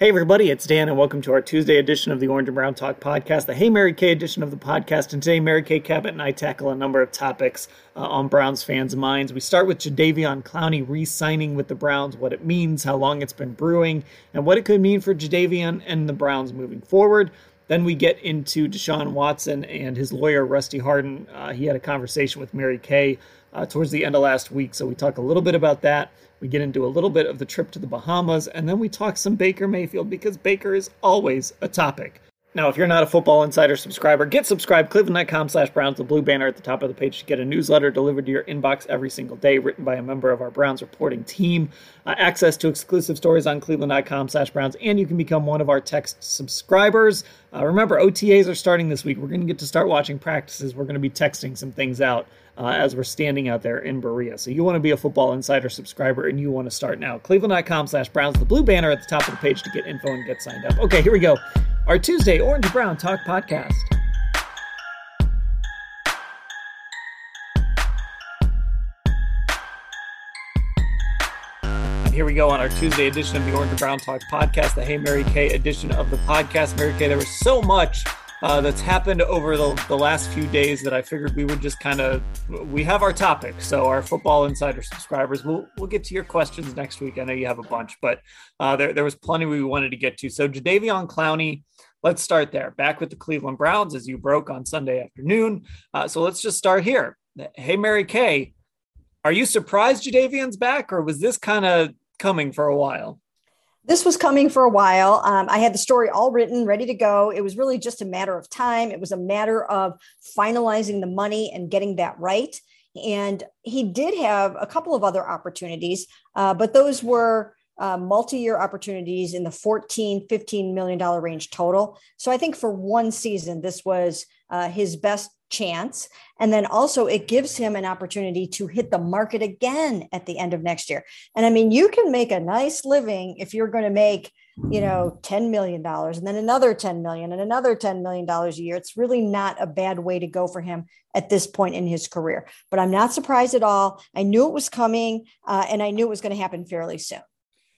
Hey, everybody, it's Dan, and welcome to our Tuesday edition of the Orange and Brown Talk podcast, the Hey Mary Kay edition of the podcast. And today, Mary Kay Cabot and I tackle a number of topics uh, on Browns fans' minds. We start with Jadeveon Clowney re signing with the Browns, what it means, how long it's been brewing, and what it could mean for Jadeveon and the Browns moving forward. Then we get into Deshaun Watson and his lawyer, Rusty Hardin. Uh, he had a conversation with Mary Kay uh, towards the end of last week, so we talk a little bit about that. We get into a little bit of the trip to the Bahamas, and then we talk some Baker Mayfield because Baker is always a topic. Now, if you're not a Football Insider subscriber, get subscribed, cleveland.com slash Browns, the blue banner at the top of the page to get a newsletter delivered to your inbox every single day, written by a member of our Browns reporting team, uh, access to exclusive stories on cleveland.com slash Browns, and you can become one of our text subscribers. Uh, remember, OTAs are starting this week. We're going to get to start watching practices. We're going to be texting some things out uh, as we're standing out there in Berea. So you want to be a Football Insider subscriber, and you want to start now. Cleveland.com slash Browns, the blue banner at the top of the page to get info and get signed up. Okay, here we go our Tuesday Orange Brown Talk podcast. Here we go on our Tuesday edition of the Orange and Brown Talk podcast, the Hey Mary Kay edition of the podcast. Mary Kay, there was so much uh, that's happened over the, the last few days that I figured we would just kind of we have our topic. So our Football Insider subscribers, we'll we'll get to your questions next week. I know you have a bunch, but uh, there there was plenty we wanted to get to. So Jadeveon Clowney, let's start there. Back with the Cleveland Browns as you broke on Sunday afternoon. Uh, so let's just start here. Hey Mary Kay, are you surprised Jadeveon's back, or was this kind of coming for a while? This was coming for a while. Um, I had the story all written, ready to go. It was really just a matter of time. It was a matter of finalizing the money and getting that right. And he did have a couple of other opportunities, uh, but those were uh, multi-year opportunities in the 14 15 million dollar range total so i think for one season this was uh, his best chance. And then also, it gives him an opportunity to hit the market again at the end of next year. And I mean, you can make a nice living if you're going to make, you know, $10 million and then another 10 million and another $10 million a year. It's really not a bad way to go for him at this point in his career. But I'm not surprised at all. I knew it was coming uh, and I knew it was going to happen fairly soon.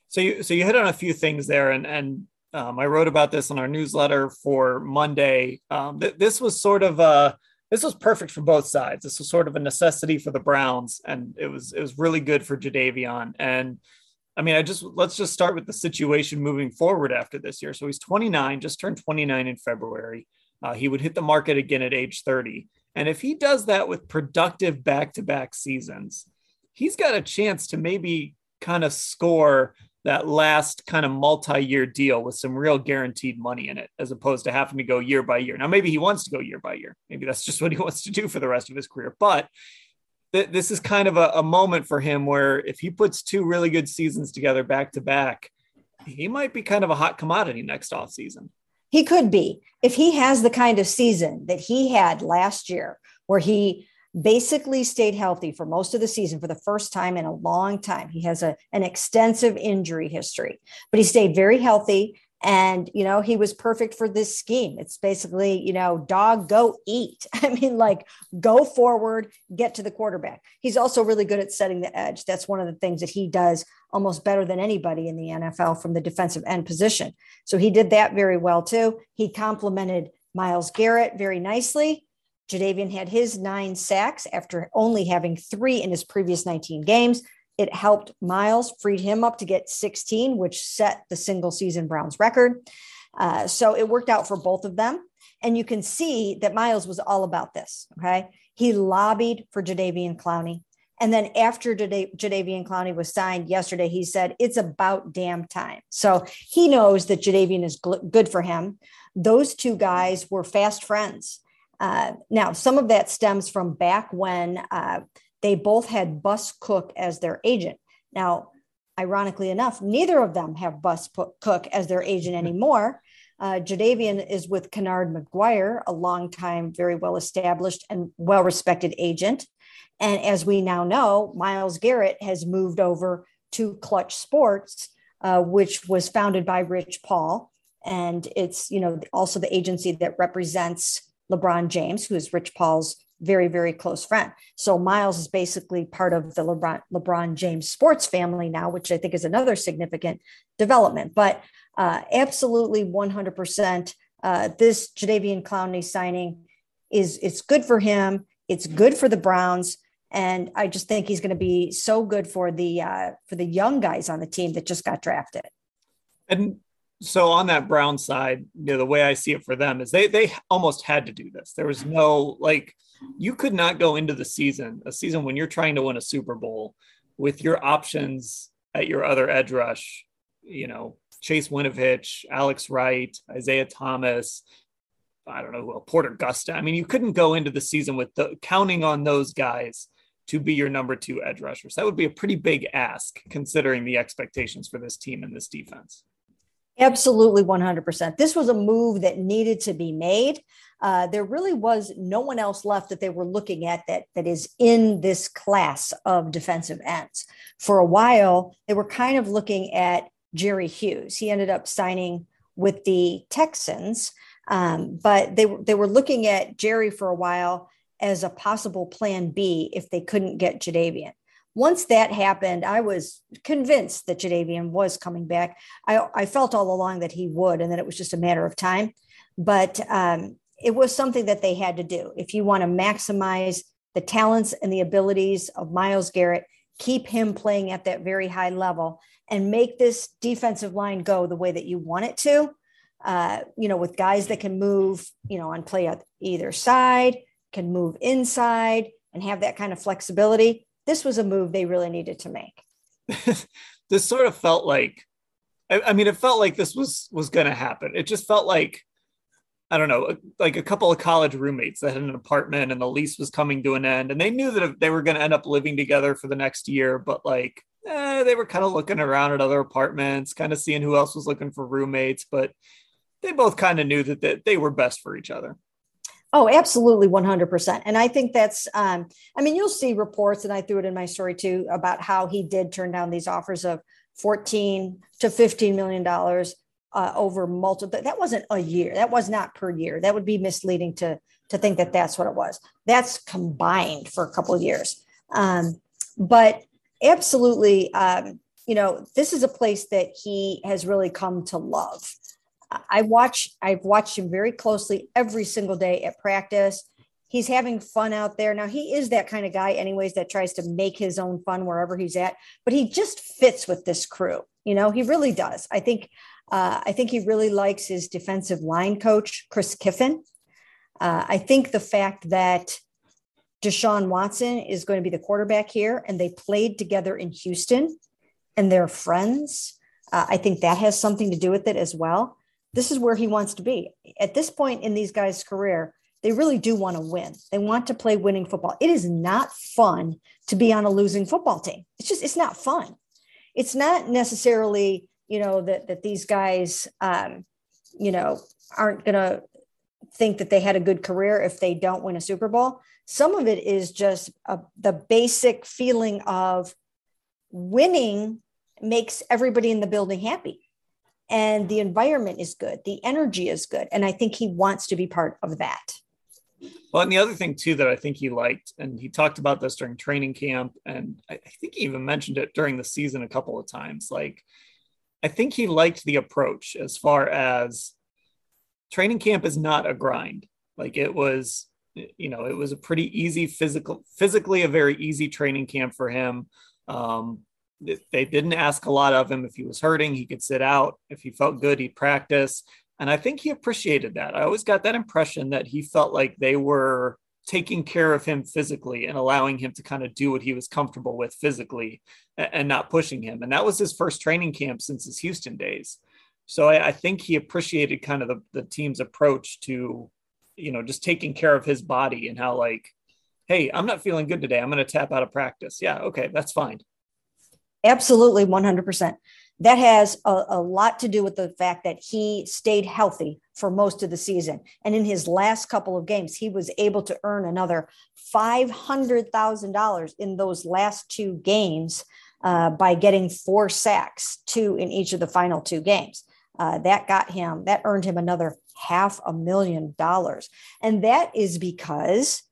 So you, so you hit on a few things there and, and um, I wrote about this in our newsletter for Monday. Um, th- this was sort of a, this was perfect for both sides. This was sort of a necessity for the Browns, and it was it was really good for Jadeveon. And I mean, I just let's just start with the situation moving forward after this year. So he's 29, just turned 29 in February. Uh, he would hit the market again at age 30, and if he does that with productive back-to-back seasons, he's got a chance to maybe kind of score that last kind of multi-year deal with some real guaranteed money in it as opposed to having to go year by year. Now maybe he wants to go year by year. Maybe that's just what he wants to do for the rest of his career. But th- this is kind of a, a moment for him where if he puts two really good seasons together back to back he might be kind of a hot commodity next off season he could be. If he has the kind of season that he had last year where he basically stayed healthy for most of the season for the first time in a long time. He has a, an extensive injury history, but he stayed very healthy. And, you know, he was perfect for this scheme. It's basically, you know, dog, go eat. I mean, like, go forward, get to the quarterback. He's also really good at setting the edge. That's one of the things that he does almost better than anybody in the NFL from the defensive end position. So he did that very well, too. He complemented Myles Garrett very nicely. Jadeveon had his nine sacks after only having three in his previous 19 games. It helped Myles, freed him up to get 16, which set the single season Browns record. Uh, so it worked out for both of them. And you can see that Myles was all about this. Okay. He lobbied for Jadeveon Clowney. And then after Jadeveon Clowney was signed yesterday, he said, it's about damn time. So he knows that Jadeveon is good for him. Those two guys were fast friends. Uh, now, some of that stems from back when uh, they both had Bus Cook as their agent. Now, ironically enough, neither of them have Bus Cook as their agent anymore. Uh, Jadeveon is with Kennard McGuire, a longtime, very well established and well respected agent. And as we now know, Myles Garrett has moved over to Clutch Sports, uh, which was founded by Rich Paul. And it's, you know, also the agency that represents LeBron James, who is Rich Paul's very, very close friend. So Myles is basically part of the LeBron, LeBron James sports family now, which I think is another significant development. But uh, absolutely 100%. Uh, this Jadeveon Clowney signing is it's good for him. It's good for the Browns, and I just think he's going to be so good for the uh, for the young guys on the team that just got drafted. And so on that Brown side, you know, the way I see it for them is they they almost had to do this. There was no like you could not go into the season, a season when you're trying to win a Super Bowl with your options at your other edge rush, you know, Chase Winovich, Alex Wright, Isaiah Thomas, I don't know, Porter Gustin. I mean, you couldn't go into the season with the counting on those guys to be your number two edge rushers. That would be a pretty big ask considering the expectations for this team and this defense. Absolutely 100%. This was a move that needed to be made. Uh, there really was no one else left that they were looking at that, that is in this class of defensive ends. For a while, they were kind of looking at Jerry Hughes. He ended up signing with the Texans, um, but they, they were looking at Jerry for a while as a possible plan B if they couldn't get Jadeveon. Once that happened, I was convinced that Jadeveon was coming back. I, I felt all along that he would, and that it was just a matter of time. But um, it was something that they had to do. If you want to maximize the talents and the abilities of Myles Garrett, keep him playing at that very high level, and make this defensive line go the way that you want it to. Uh, you know, with guys that can move, you know, on play at either side, can move inside, and have that kind of flexibility. This was a move they really needed to make. this sort of felt like, I, I mean, it felt like this was was going to happen. It just felt like I don't know, like a couple of college roommates that had an apartment and the lease was coming to an end. And they knew that they were going to end up living together for the next year, but like eh, they were kind of looking around at other apartments, kind of seeing who else was looking for roommates, but they both kind of knew that, that they were best for each other. Oh, absolutely, 100%. And I think that's, um, I mean, you'll see reports, and I threw it in my story too, about how he did turn down these offers of 14 to 15 million dollars uh, over multiple. That wasn't a year. That was not per year. That would be misleading to to think that that's what it was. That's combined for a couple of years. Um, but absolutely, um, you know, this is a place that he has really come to love. I watch, I've watched him very closely every single day at practice. He's having fun out there. Now, he is that kind of guy, anyways, that tries to make his own fun wherever he's at, but he just fits with this crew. You know, he really does. I think, uh, I think he really likes his defensive line coach, Chris Kiffin. Uh, I think the fact that Deshaun Watson is going to be the quarterback here, and they played together in Houston, and they're friends. Uh, I think that has something to do with it as well. This is where he wants to be. At this point in these guys' career, they really do want to win. They want to play winning football. It is not fun to be on a losing football team. It's just, it's not fun. It's not necessarily, you know, that, that these guys, um, you know, aren't going to think that they had a good career if they don't win a Super Bowl. Some of it is just a, the basic feeling of winning makes everybody in the building happy. And the environment is good, the energy is good. And I think he wants to be part of that. Well, and the other thing too that I think he liked, and he talked about this during training camp, and I think he even mentioned it during the season a couple of times. Like, I think he liked the approach as far as training camp is not a grind. Like it was, you know, it was a pretty easy physical, physically a very easy training camp for him. Um, they didn't ask a lot of him. If he was hurting, he could sit out. If he felt good, he'd practice. And I think he appreciated that. I always got that impression that he felt like they were taking care of him physically and allowing him to kind of do what he was comfortable with physically and not pushing him. And that was his first training camp since his Houston days. So I, I think he appreciated kind of the, the team's approach to, you know, just taking care of his body and how like, hey, I'm not feeling good today. I'm going to tap out of practice. Yeah, okay, that's fine. Absolutely, 100%. That has a, a, lot to do with the fact that he stayed healthy for most of the season. And in his last couple of games, he was able to earn another $500,000 in those last two games uh, by getting four sacks, two in each of the final two games. Uh, that got him, that earned him another half a million dollars. And that is because,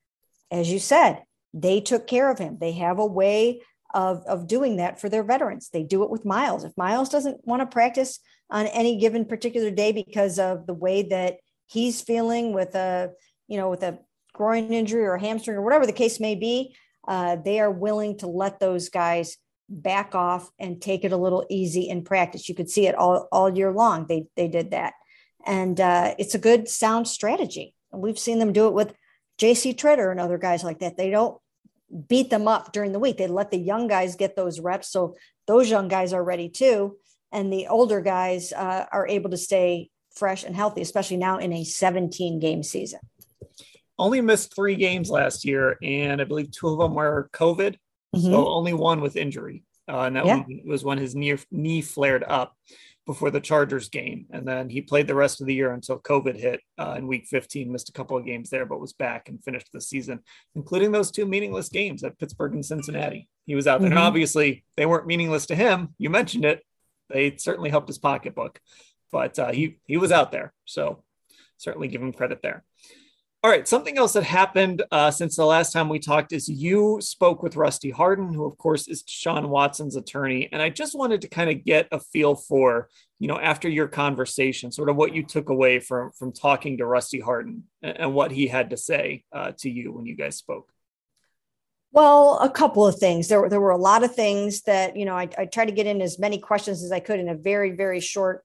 as you said, they took care of him. They have a way of, of doing that for their veterans. They do it with Myles. If Myles doesn't want to practice on any given particular day because of the way that he's feeling with a, you know, with a groin injury or hamstring or whatever the case may be, uh, they are willing to let those guys back off and take it a little easy in practice. You could see it all, all year long. They, they did that. And uh, it's a good, sound strategy. And we've seen them do it with JC Tretter and other guys like that. They don't beat them up during the week. They let the young guys get those reps. So those young guys are ready too. And the older guys uh, are able to stay fresh and healthy, especially now in a 17 game season. Only missed three games last year, and I believe two of them were COVID. Mm-hmm. So only one with injury. Uh, and that yeah. was when his knee, knee flared up before the Chargers game. And then he played the rest of the year until COVID hit uh, in week 15, missed a couple of games there, but was back and finished the season, including those two meaningless games at Pittsburgh and Cincinnati. He was out there. Mm-hmm. And obviously, they weren't meaningless to him. You mentioned it. They certainly helped his pocketbook, but uh, he, he was out there. So certainly give him credit there. All right. Something else that happened uh, since the last time we talked is you spoke with Rusty Hardin, who, of course, is Sean Watson's attorney. And I just wanted to kind of get a feel for, you know, after your conversation, sort of what you took away from from talking to Rusty Hardin and, and what he had to say uh, to you when you guys spoke. Well, a couple of things. There, there were a lot of things that, you know, I, I tried to get in as many questions as I could in a very, very short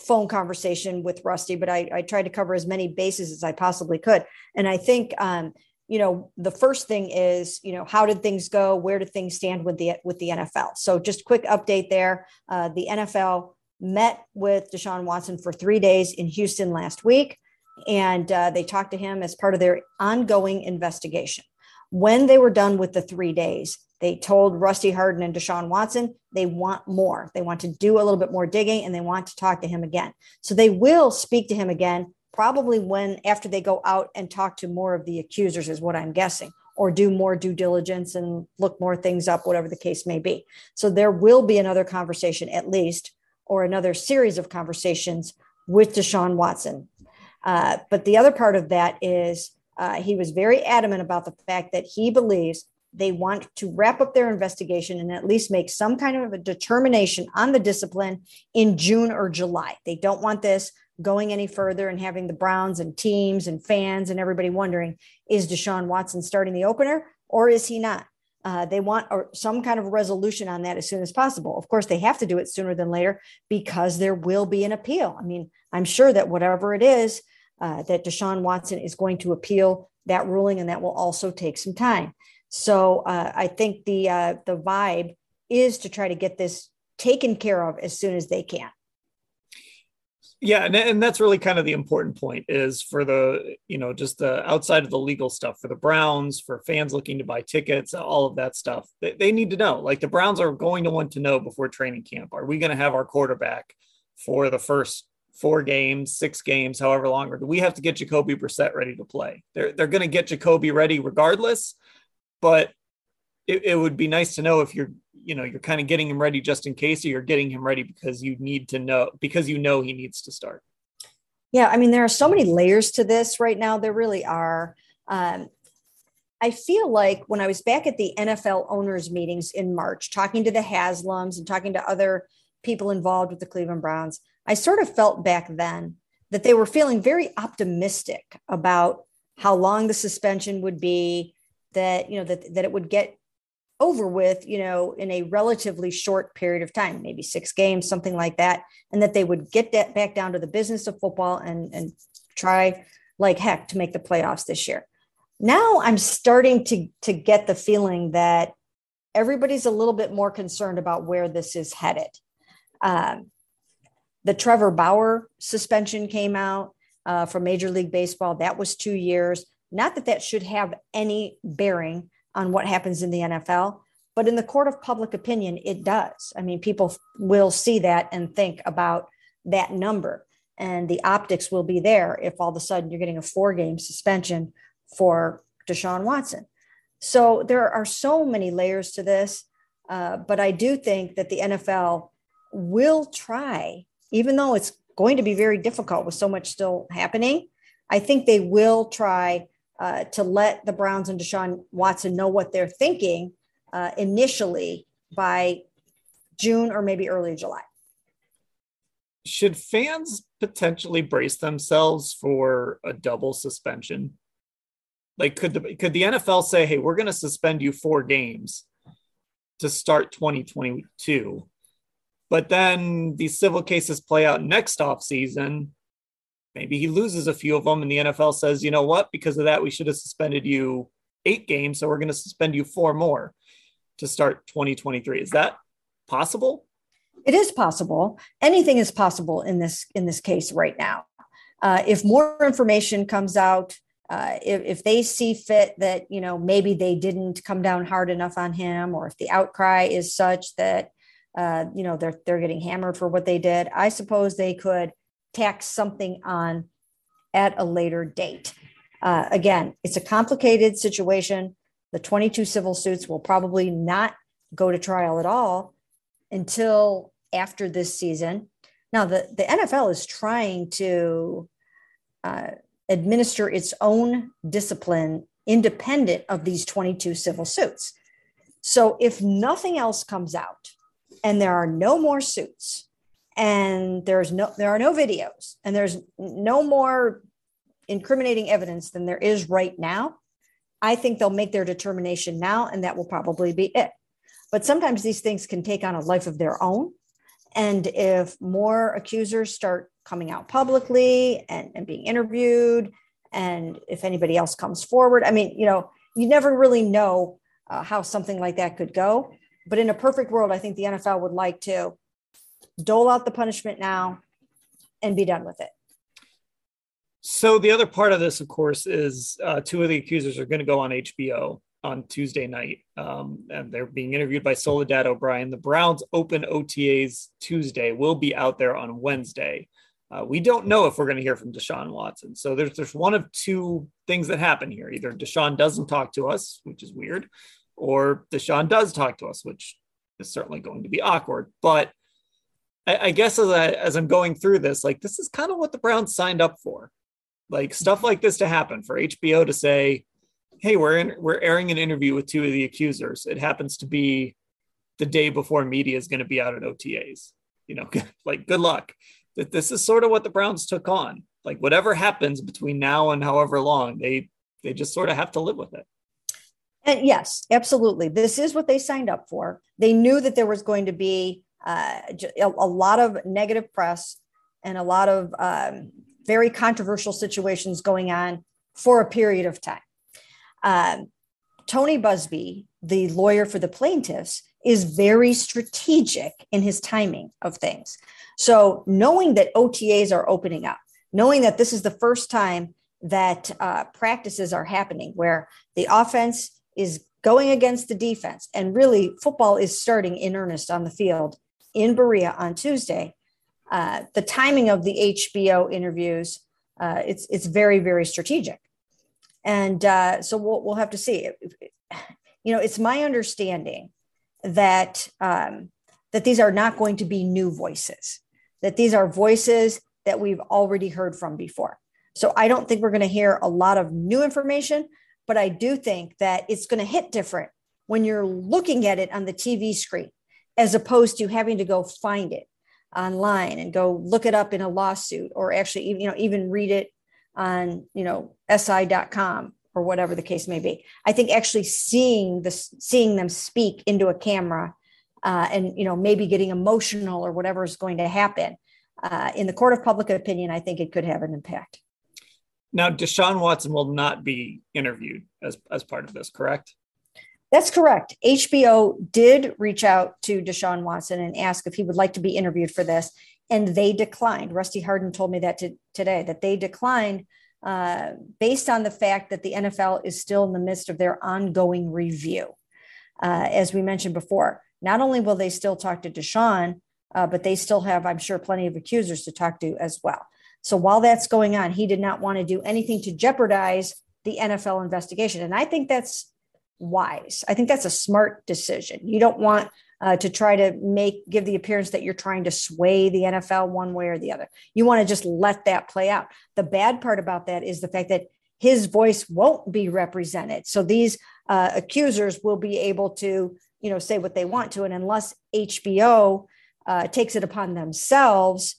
phone conversation with Rusty, but I, I tried to cover as many bases as I possibly could. And I think, um, you know, the first thing is, you know, how did things go? Where did things stand with the with the NFL? So just quick update there. Uh, the NFL met with Deshaun Watson for three days in Houston last week, and uh, they talked to him as part of their ongoing investigation. When they were done with the three days, they told Rusty Hardin and Deshaun Watson they want more. They want to do a little bit more digging and they want to talk to him again. So they will speak to him again, probably when after they go out and talk to more of the accusers, is what I'm guessing, or do more due diligence and look more things up, whatever the case may be. So there will be another conversation, at least, or another series of conversations with Deshaun Watson. Uh, but the other part of that is uh, he was very adamant about the fact that he believes they want to wrap up their investigation and at least make some kind of a determination on the discipline in June or July. They don't want this going any further and having the Browns and teams and fans and everybody wondering is Deshaun Watson starting the opener or is he not? Uh, they want some kind of resolution on that as soon as possible. Of course, they have to do it sooner than later because there will be an appeal. I mean, I'm sure that whatever it is, uh, that Deshaun Watson is going to appeal that ruling, and that will also take some time. So uh, I think the uh, the vibe is to try to get this taken care of as soon as they can. Yeah, and, and that's really kind of the important point is for the you know just the outside of the legal stuff for the Browns, for fans looking to buy tickets, all of that stuff. They, they need to know. Like the Browns are going to want to know before training camp: Are we going to have our quarterback for the first four games, six games, however long, or do we have to get Jacoby Brissett ready to play? They're they're going to get Jacoby ready regardless but it, it would be nice to know if you're you know you're kind of getting him ready just in case or you're getting him ready because you need to know because you know he needs to start. Yeah i mean there are so many layers to this right now. There really are. Um, I feel like when I was back at the NFL owners meetings in March, talking to the Haslams and talking to other people involved with the Cleveland Browns, I sort of felt back then that they were feeling very optimistic about how long the suspension would be, that you know that that it would get over with you know in a relatively short period of time maybe six games something like that and that they would get that back down to the business of football and and try like heck to make the playoffs this year. Now i'm starting to to get the feeling that everybody's a little bit more concerned about where this is headed. Um, the trevor bauer suspension came out uh, from major league baseball. That was two years not that that should have any bearing on what happens in the NFL, but in the court of public opinion, it does. I mean, people will see that and think about that number, and the optics will be there if all of a sudden you're getting a four game suspension for Deshaun Watson. So there are so many layers to this, uh, but I do think that the NFL will try, even though it's going to be very difficult with so much still happening. I think they will try uh, to let the Browns and Deshaun Watson know what they're thinking uh, initially by June or maybe early July. should fans potentially brace themselves for a double suspension? Like, could the could the NFL say, "Hey, we're going to suspend you four games to start 2022," but then these civil cases play out next off season? Maybe he loses a few of them, and the NFL says, "You know what? Because of that, we should have suspended you eight games, so we're going to suspend you four more to start 2023." Is that possible? It is possible. Anything is possible in this in this case right now. Uh, if more information comes out, uh, if, if they see fit that you know maybe they didn't come down hard enough on him, or if the outcry is such that uh, you know they're they're getting hammered for what they did, I suppose they could tack something on at a later date. Uh, again, it's a complicated situation. The 22 civil suits will probably not go to trial at all until after this season. Now, the, the NFL is trying to uh, administer its own discipline independent of these 22 civil suits. So, if nothing else comes out and there are no more suits and there's no there are no videos and there's no more incriminating evidence than there is right now, I think they'll make their determination now and that will probably be it. But sometimes these things can take on a life of their own. And if more accusers start coming out publicly and, and being interviewed, and if anybody else comes forward, I mean, you know, you never really know uh, how something like that could go. But in a perfect world, I think the NFL would like to dole out the punishment now and be done with it. So the other part of this, of course, is uh, two of the accusers are going to go on HBO on Tuesday night, um, and they're being interviewed by Soledad O'Brien. The Browns open OTAs Tuesday will be out there on Wednesday. Uh, we don't know if we're going to hear from Deshaun Watson. So there's there's one of two things that happen here. Either Deshaun doesn't talk to us, which is weird, or Deshaun does talk to us, which is certainly going to be awkward. But I, I guess as I as I'm going through this, like this is kind of what the Browns signed up for. Like stuff like this to happen for HBO to say, hey, we're in, we're airing an interview with two of the accusers. It happens to be the day before media is going to be out at OTAs. You know, like good luck. That this is sort of what the Browns took on. Like whatever happens between now and however long, they they just sort of have to live with it. And yes, absolutely. This is what they signed up for. They knew that there was going to be uh, a, a, lot of negative press and a lot of um, very controversial situations going on for a period of time. Um, Tony Buzbee, the lawyer for the plaintiffs, is very strategic in his timing of things. So, knowing that OTAs are opening up, knowing that this is the first time that uh, practices are happening where the offense is going against the defense, and really football is starting in earnest on the field in Berea on Tuesday. Uh, the timing of the HBO interviews, uh, it's it's very very strategic and uh, so we'll, we'll have to see. You know, it's my understanding that um, that these are not going to be new voices. That these are voices that we've already heard from before. So I don't think we're going to hear a lot of new information, but I do think that it's going to hit different when you're looking at it on the TV screen as opposed to having to go find it online and go look it up in a lawsuit or actually you know even read it on you know si.com or whatever the case may be. I think actually seeing this seeing them speak into a camera uh, and you know maybe getting emotional or whatever is going to happen uh, in the court of public opinion i think it could have an impact. Now deshaun watson will not be interviewed as, as part of this correct that's correct. HBO did reach out to Deshaun Watson and ask if he would like to be interviewed for this and they declined. Rusty Hardin told me that to, today that they declined uh, based on the fact that the NFL is still in the midst of their ongoing review. Uh, as we mentioned before, not only will they still talk to Deshaun, uh, but they still have, I'm sure, plenty of accusers to talk to as well. So while that's going on, he did not want to do anything to jeopardize the NFL investigation. And I think that's wise. I think that's a smart decision. You don't want uh, to try to make give the appearance that you're trying to sway the NFL one way or the other. You want to just let that play out. The bad part about that is the fact that his voice won't be represented. So these uh, accusers will be able to, you know, say what they want to, and unless HBO uh, takes it upon themselves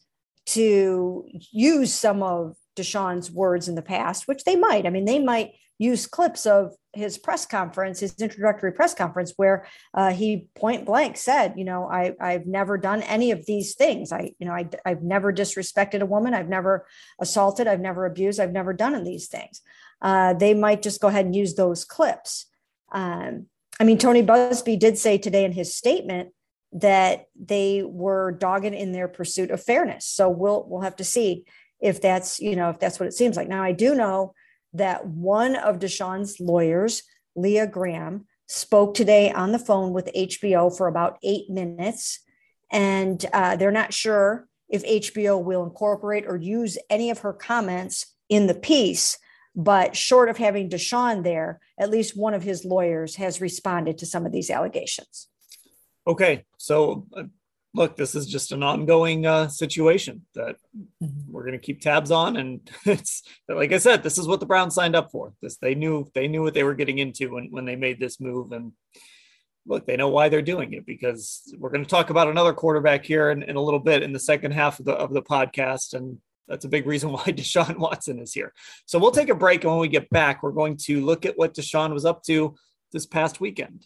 to use some of Deshaun's words in the past, which they might. I mean, they might use clips of his press conference, his introductory press conference, where uh, he point blank said, you know, I, I've never done any of these things. I, you know, I, I've never disrespected a woman. I've never assaulted. I've never abused. I've never done these things. Uh, they might just go ahead and use those clips. Um, I mean, Tony Buzbee did say today in his statement that they were dogged in their pursuit of fairness. So we'll we'll have to see if that's you know if that's what it seems like. Now I do know that one of Deshaun's lawyers, Leah Graham, spoke today on the phone with HBO for about eight minutes, and uh, they're not sure if HBO will incorporate or use any of her comments in the piece. But short of having Deshaun there, at least one of his lawyers has responded to some of these allegations. Okay, so uh, look, this is just an ongoing uh, situation that mm-hmm. we're going to keep tabs on, and it's like I said, this is what the Browns signed up for. This they knew they knew what they were getting into when when they made this move, and look, they know why they're doing it because we're going to talk about another quarterback here in, in a little bit in the second half of the of the podcast, and that's a big reason why Deshaun Watson is here. So we'll take a break, and when we get back, we're going to look at what Deshaun was up to this past weekend.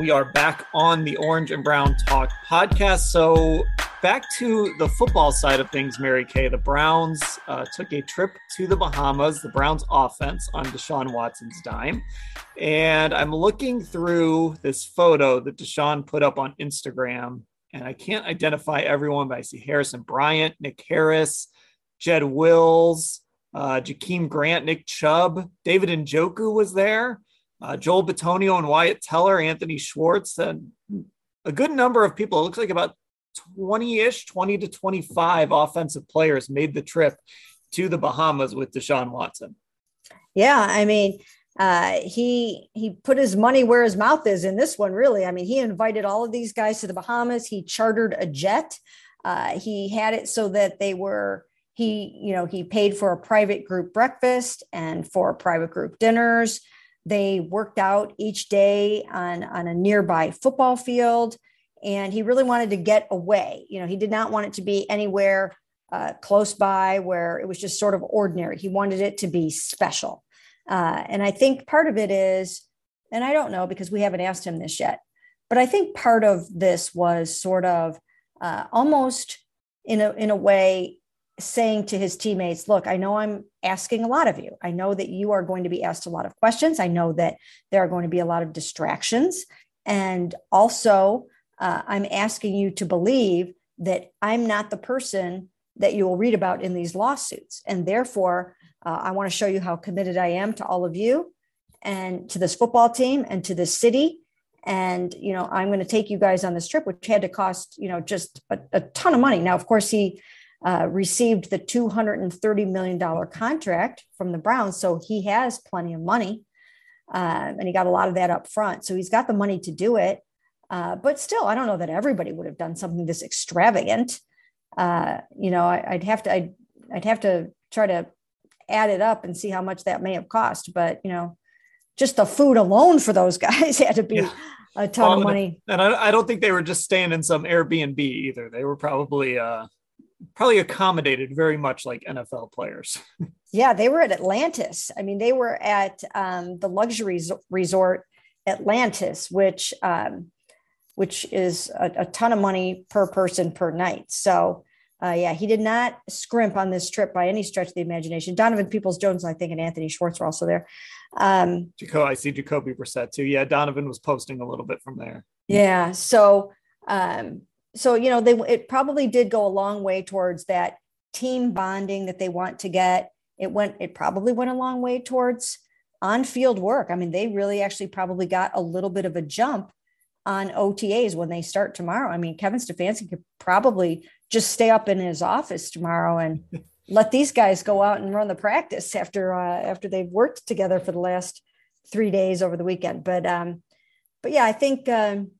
And we are back on the Orange and Brown Talk podcast. So, back to the football side of things, Mary Kay. The Browns uh, took a trip to the Bahamas, the Browns offense on Deshaun Watson's dime. And I'm looking through this photo that Deshaun put up on Instagram and I can't identify everyone, but I see Harrison Bryant, Nick Harris, Jed Wills, uh, Jakeem Grant, Nick Chubb, David Njoku was there, uh, Joel Bitonio and Wyatt Teller, Anthony Schwartz, and a good number of people. It looks like about 20 ish, 20 to 25 offensive players made the trip to the Bahamas with Deshaun Watson. Yeah, I mean, uh, he he put his money where his mouth is in this one. Really, I mean, he invited all of these guys to the Bahamas. He chartered a jet. Uh, he had it so that they were he you know he paid for a private group breakfast and for private group dinners. They worked out each day on on a nearby football field, and he really wanted to get away. You know, he did not want it to be anywhere uh, close by where it was just sort of ordinary. He wanted it to be special. Uh, and I think part of it is, and I don't know because we haven't asked him this yet, but I think part of this was sort of uh, almost in a in a way saying to his teammates, "Look, I know I'm asking a lot of you. I know that you are going to be asked a lot of questions. I know that there are going to be a lot of distractions, and also uh, I'm asking you to believe that I'm not the person." that you will read about in these lawsuits. And therefore, uh, I want to show you how committed I am to all of you and to this football team and to this city. And, you know, I'm going to take you guys on this trip, which had to cost, you know, just a, a ton of money. Now, of course, he uh, received the $230 million contract from the Browns. So he has plenty of money. Uh, and he got a lot of that up front. So he's got the money to do it. Uh, but still, I don't know that everybody would have done something this extravagant. Uh, you know, I, would have to, I'd, I'd have to try to add it up and see how much that may have cost. But you know, just the food alone for those guys had to be yeah. a ton well, of money. And I, I, don't think they were just staying in some Airbnb either. They were probably uh, probably accommodated very much like NFL players. yeah, they were at Atlantis. I mean, they were at um, the luxury resort Atlantis, which um, which is a, a ton of money per person per night. So uh, yeah, he did not scrimp on this trip by any stretch of the imagination. Donovan Peoples Jones, I think, and Anthony Schwartz were also there. Um, Jaco- I see Jacoby Brissett too. Yeah, Donovan was posting a little bit from there. Yeah. So, um, so you know, they it probably did go a long way towards that team bonding that they want to get. It went. It probably went a long way towards on-field work. I mean, they really actually probably got a little bit of a jump on OTAs when they start tomorrow. I mean, Kevin Stefanski could probably just stay up in his office tomorrow and let these guys go out and run the practice after uh, after they've worked together for the last three days over the weekend. But um, but yeah, I think um,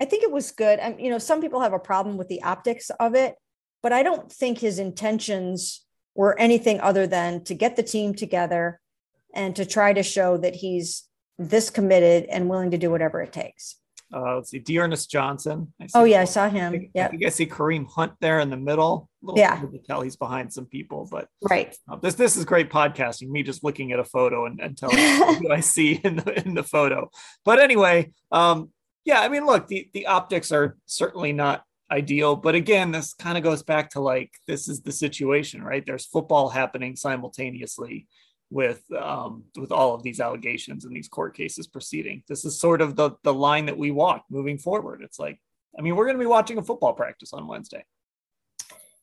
I think it was good. I, you know, some people have a problem with the optics of it, but I don't think his intentions were anything other than to get the team together and to try to show that he's this committed and willing to do whatever it takes. Uh, let's see, D'Ernest Johnson. oh yeah, I saw him. Yeah, I think I see Kareem Hunt there in the middle. yeah, to tell he's behind some people, but right. Uh, this this is great podcasting. Me just looking at a photo and, and telling who I see in the in the photo. But anyway, um, yeah, I mean, look, the the optics are certainly not ideal, but again, this kind of goes back to like this is the situation, right? There's football happening simultaneously with um, with all of these allegations and these court cases proceeding. This is sort of the the line that we walk moving forward. It's like, I mean, we're going to be watching a football practice on Wednesday.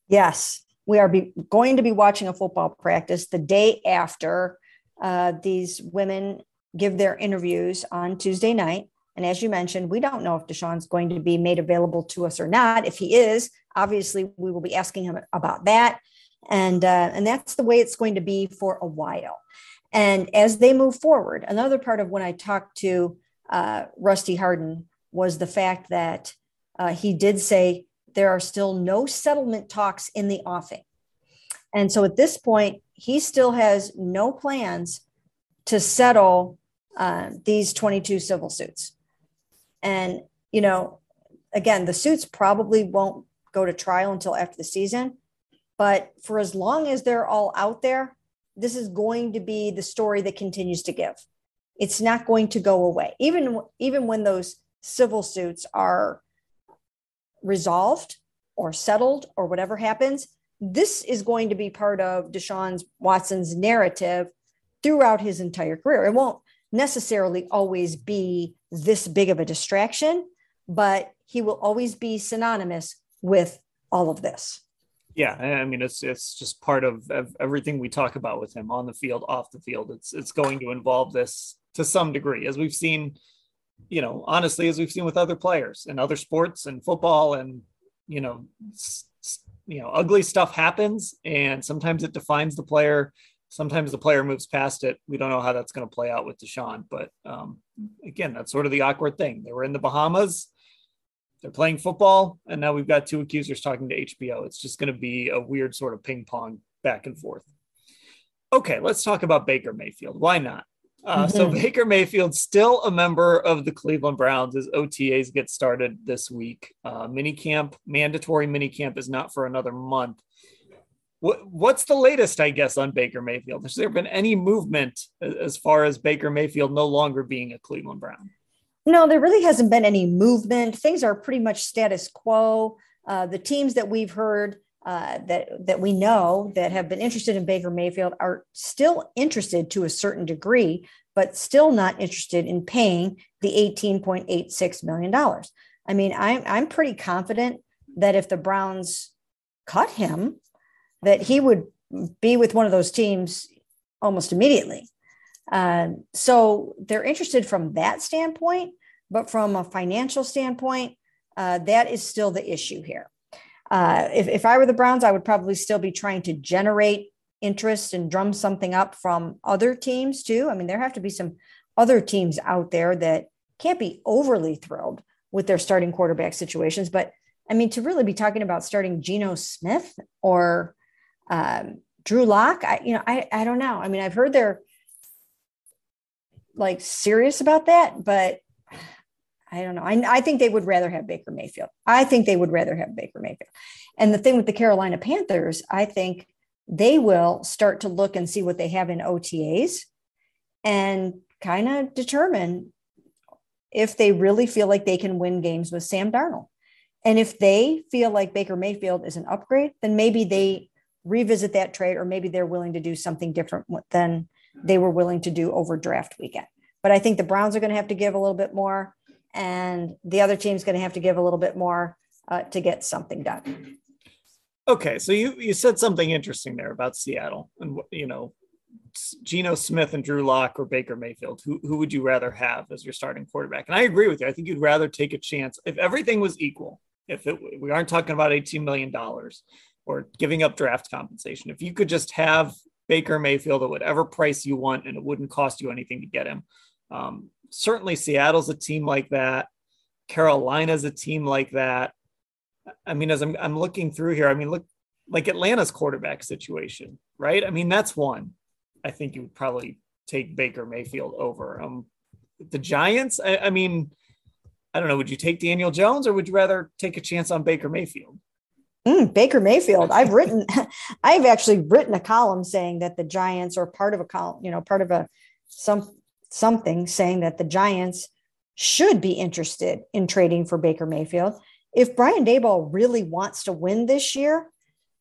Yes, we are be, going to be watching a football practice the day after uh, these women give their interviews on Tuesday night. And as you mentioned, we don't know if Deshaun's going to be made available to us or not. If he is, obviously we will be asking him about that. And uh, and that's the way it's going to be for a while. And as they move forward another part of when i talked to uh, rusty hardin was the fact that uh, he did say there are still no settlement talks in the offing. And so at this point he still has no plans to settle uh, these 22 civil suits and you know again the suits probably won't go to trial until after the season but for as long as they're all out there, this is going to be the story that continues to give. It's not going to go away. Even, even when those civil suits are resolved or settled or whatever happens, this is going to be part of Deshaun's Watson's narrative throughout his entire career. It won't necessarily always be this big of a distraction, but he will always be synonymous with all of this. Yeah, I mean it's it's just part of, of everything we talk about with him on the field, off the field. It's it's going to involve this to some degree, as we've seen, you know, honestly, as we've seen with other players in other sports and football, and you know, you know, ugly stuff happens, and sometimes it defines the player. Sometimes the player moves past it. We don't know how that's going to play out with Deshaun, but um, again, that's sort of the awkward thing. They were in the Bahamas they're playing football, and now we've got two accusers talking to HBO. It's just going to be a weird sort of ping pong back and forth. Okay, let's talk about Baker Mayfield. Why not? Uh, mm-hmm. So Baker Mayfield still a member of the Cleveland Browns as OTAs get started this week. Uh, minicamp, mandatory minicamp is not for another month. What, what's the latest, I guess, on Baker Mayfield? Has there been any movement as far as Baker Mayfield no longer being a Cleveland Brown? No, there really hasn't been any movement. Things are pretty much status quo. Uh, the teams that we've heard uh, that that we know that have been interested in Baker Mayfield are still interested to a certain degree, but still not interested in paying the eighteen point eight six million dollars. I mean, I'm I'm pretty confident that if the Browns cut him, that he would be with one of those teams almost immediately. Um, so they're interested from that standpoint, but from a financial standpoint, uh, that is still the issue here. Uh, if, if I were the Browns, I would probably still be trying to generate interest and drum something up from other teams too. I mean, there have to be some other teams out there that can't be overly thrilled with their starting quarterback situations. But I mean, to really be talking about starting Geno Smith or um, Drew Lock, I, you know, I, I don't know. I mean, I've heard they're like serious about that, but I don't know. I, I think they would rather have Baker Mayfield. I think they would rather have Baker Mayfield. And the thing with the Carolina Panthers, I think they will start to look and see what they have in OTAs and kind of determine if they really feel like they can win games with Sam Darnold. And if they feel like Baker Mayfield is an upgrade, then maybe they revisit that trade or maybe they're willing to do something different than they were willing to do over draft weekend. But I think the Browns are going to have to give a little bit more, and the other team's going to have to give a little bit more uh, to get something done. Okay, so you you said something interesting there about Seattle, and you know, Geno Smith and Drew Lock or Baker Mayfield, who who would you rather have as your starting quarterback? And I agree with you. I think you'd rather take a chance if everything was equal. If it, we aren't talking about eighteen million dollars or giving up draft compensation, if you could just have Baker Mayfield at whatever price you want and it wouldn't cost you anything to get him. Um, certainly, Seattle's a team like that. Carolina's a team like that. I mean, as I'm, I'm looking through here, I mean, look like Atlanta's quarterback situation, right? I mean, that's one. I think you would probably take Baker Mayfield over. Um, the Giants, I, I mean, I don't know. Would you take Daniel Jones or would you rather take a chance on Baker Mayfield? Mm, Baker Mayfield. I've written, I've actually written a column saying that the Giants are part of a column, you know, part of a some something saying that the Giants should be interested in trading for Baker Mayfield. If Brian Daboll really wants to win this year,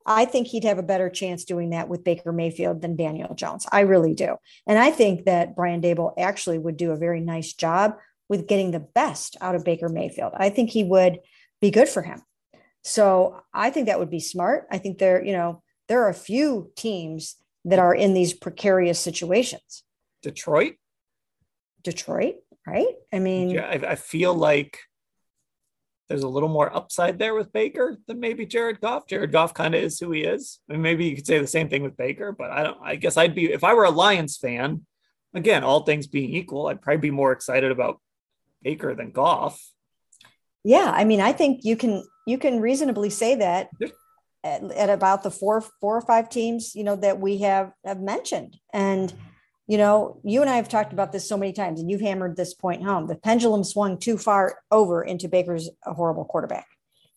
I think he'd have a better chance doing that with Baker Mayfield than Daniel Jones. I really do. And I think that Brian Daboll actually would do a very nice job with getting the best out of Baker Mayfield. I think he would be good for him. So I think that would be smart. I think there, you know, there are a few teams that are in these precarious situations. Detroit? Detroit, right? I mean, yeah, I, I feel like there's a little more upside there with Baker than maybe Jared Goff. Jared Goff kind of is who he is. I mean, maybe you could say the same thing with Baker, but I don't. I guess I'd be if I were a Lions fan. Again, all things being equal, I'd probably be more excited about Baker than Goff. Yeah, I mean, I think you can you can reasonably say that at, at about the four four or five teams you know that we have have mentioned and you know, you and I have talked about this so many times, and you've hammered this point home. The pendulum swung too far over into Baker's a horrible quarterback.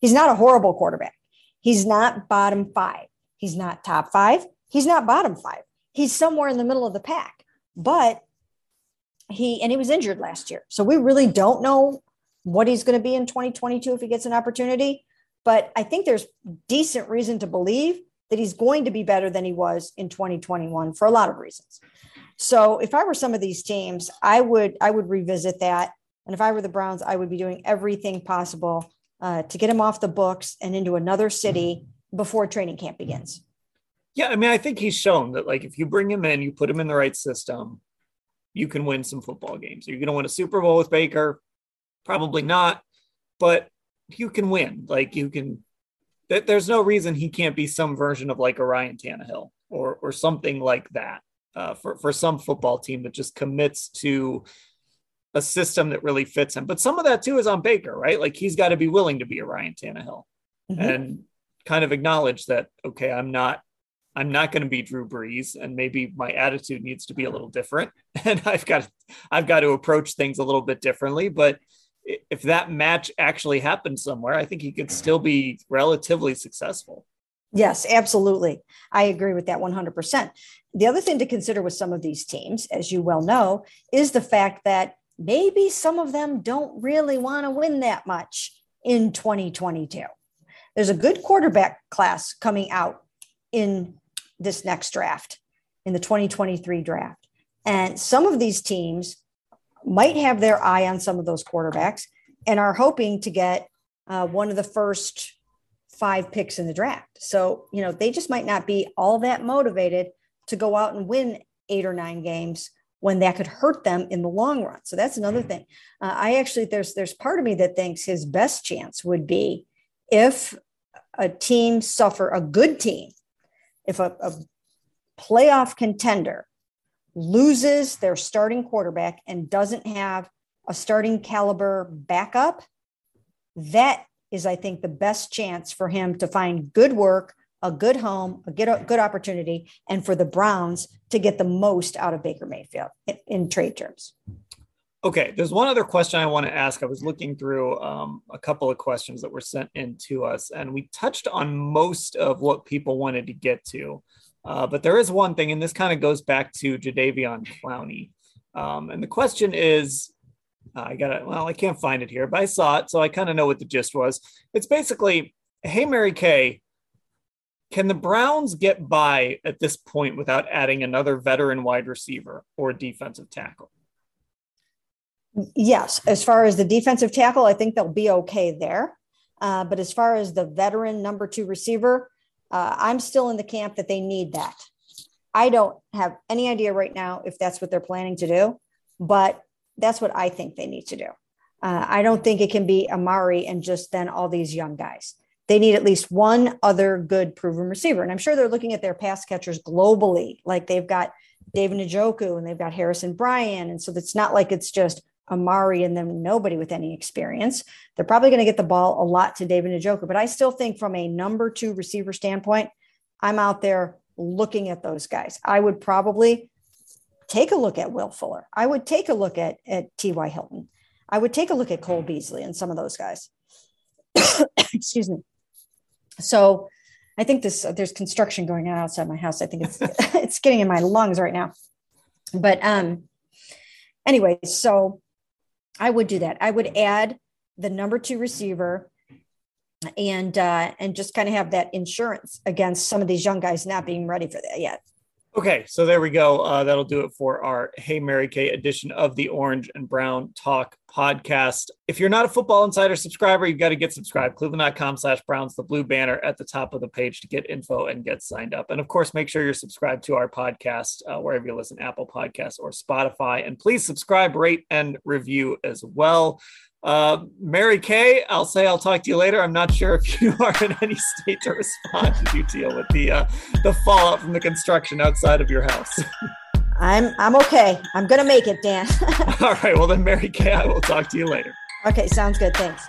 He's not a horrible quarterback. He's not bottom five. He's not top five. He's not bottom five. He's somewhere in the middle of the pack. But he, and he was injured last year. So we really don't know what he's going to be in 2022 if he gets an opportunity. But I think there's decent reason to believe that he's going to be better than he was in 2021 for a lot of reasons. So if I were some of these teams, I would I would revisit that. And if I were the Browns, I would be doing everything possible uh, to get him off the books and into another city before training camp begins. Yeah, I mean, I think he's shown that like if you bring him in, you put him in the right system, you can win some football games. You're you going to win a Super Bowl with Baker? Probably not, but you can win. Like you can. There's no reason he can't be some version of like a Ryan Tannehill or or something like that uh, for for some football team that just commits to a system that really fits him. But some of that too is on Baker, right? Like he's got to be willing to be a Ryan Tannehill mm-hmm. and kind of acknowledge that okay, I'm not I'm not going to be Drew Brees, and maybe my attitude needs to be a little different, and I've got I've got to approach things a little bit differently. But if that match actually happened somewhere, I think he could still be relatively successful. Yes, absolutely. I agree with that 100%. The other thing to consider with some of these teams, as you well know, is the fact that maybe some of them don't really want to win that much in 2022. There's a good quarterback class coming out in this next draft, in the 2023 draft. And some of these teams might have their eye on some of those quarterbacks and are hoping to get uh, one of the first five picks in the draft. So, you know, they just might not be all that motivated to go out and win eight or nine games when that could hurt them in the long run. So that's another thing. Uh, I actually there's there's part of me that thinks his best chance would be if a team suffer a good team, if a, a playoff contender loses their starting quarterback and doesn't have a starting caliber backup, that is, I think, the best chance for him to find good work, a good home, a good, a good opportunity, and for the Browns to get the most out of Baker Mayfield in, in trade terms. Okay, there's one other question I want to ask. I was looking through um, a couple of questions that were sent in to us, and we touched on most of what people wanted to get to. Uh, but there is one thing, and this kind of goes back to Jadeveon Clowney. Um, and the question is I got it. Well, I can't find it here, but I saw it, so I kind of know what the gist was. It's basically, hey, Mary Kay, can the Browns get by at this point without adding another veteran wide receiver or defensive tackle? Yes, as far as the defensive tackle, I think they'll be okay there. Uh, but as far as the veteran number two receiver, uh, I'm still in the camp that they need that. I don't have any idea right now if that's what they're planning to do, but that's what I think they need to do. Uh, I don't think it can be Amari and just then all these young guys. They need at least one other good proven receiver. And I'm sure they're looking at their pass catchers globally. Like they've got David Njoku and they've got Harrison Bryant. And so it's not like it's just Amari and then nobody with any experience. They're probably going to get the ball a lot to David Njoku. But I still think from a number two receiver standpoint, I'm out there looking at those guys. I would probably take a look at Will Fuller. I would take a look at, at T.Y. Hilton. I would take a look at Cole Beasley and some of those guys. Excuse me. So I think this there's construction going on outside my house. I think it's it's getting in my lungs right now. But um anyway, so I would do that. I would add the number two receiver and uh and just kind of have that insurance against some of these young guys not being ready for that yet. Okay, so there we go. Uh, that'll do it for our Hey Mary Kay edition of the Orange and Brown Talk podcast. If you're not a Football Insider subscriber, you've got to get subscribed. Cleveland.com slash Browns, the blue banner at the top of the page to get info and get signed up. And of course, make sure you're subscribed to our podcast uh, wherever you listen, Apple Podcasts or Spotify. And please subscribe, rate, and review as well. Uh, Mary Kay, I'll say I'll talk to you later. I'm not sure if you are in any state to respond as you deal with the uh, the fallout from the construction outside of your house. I'm I'm okay. I'm gonna make it, Dan. All right. Well then, Mary Kay, I will talk to you later. Okay, sounds good. Thanks.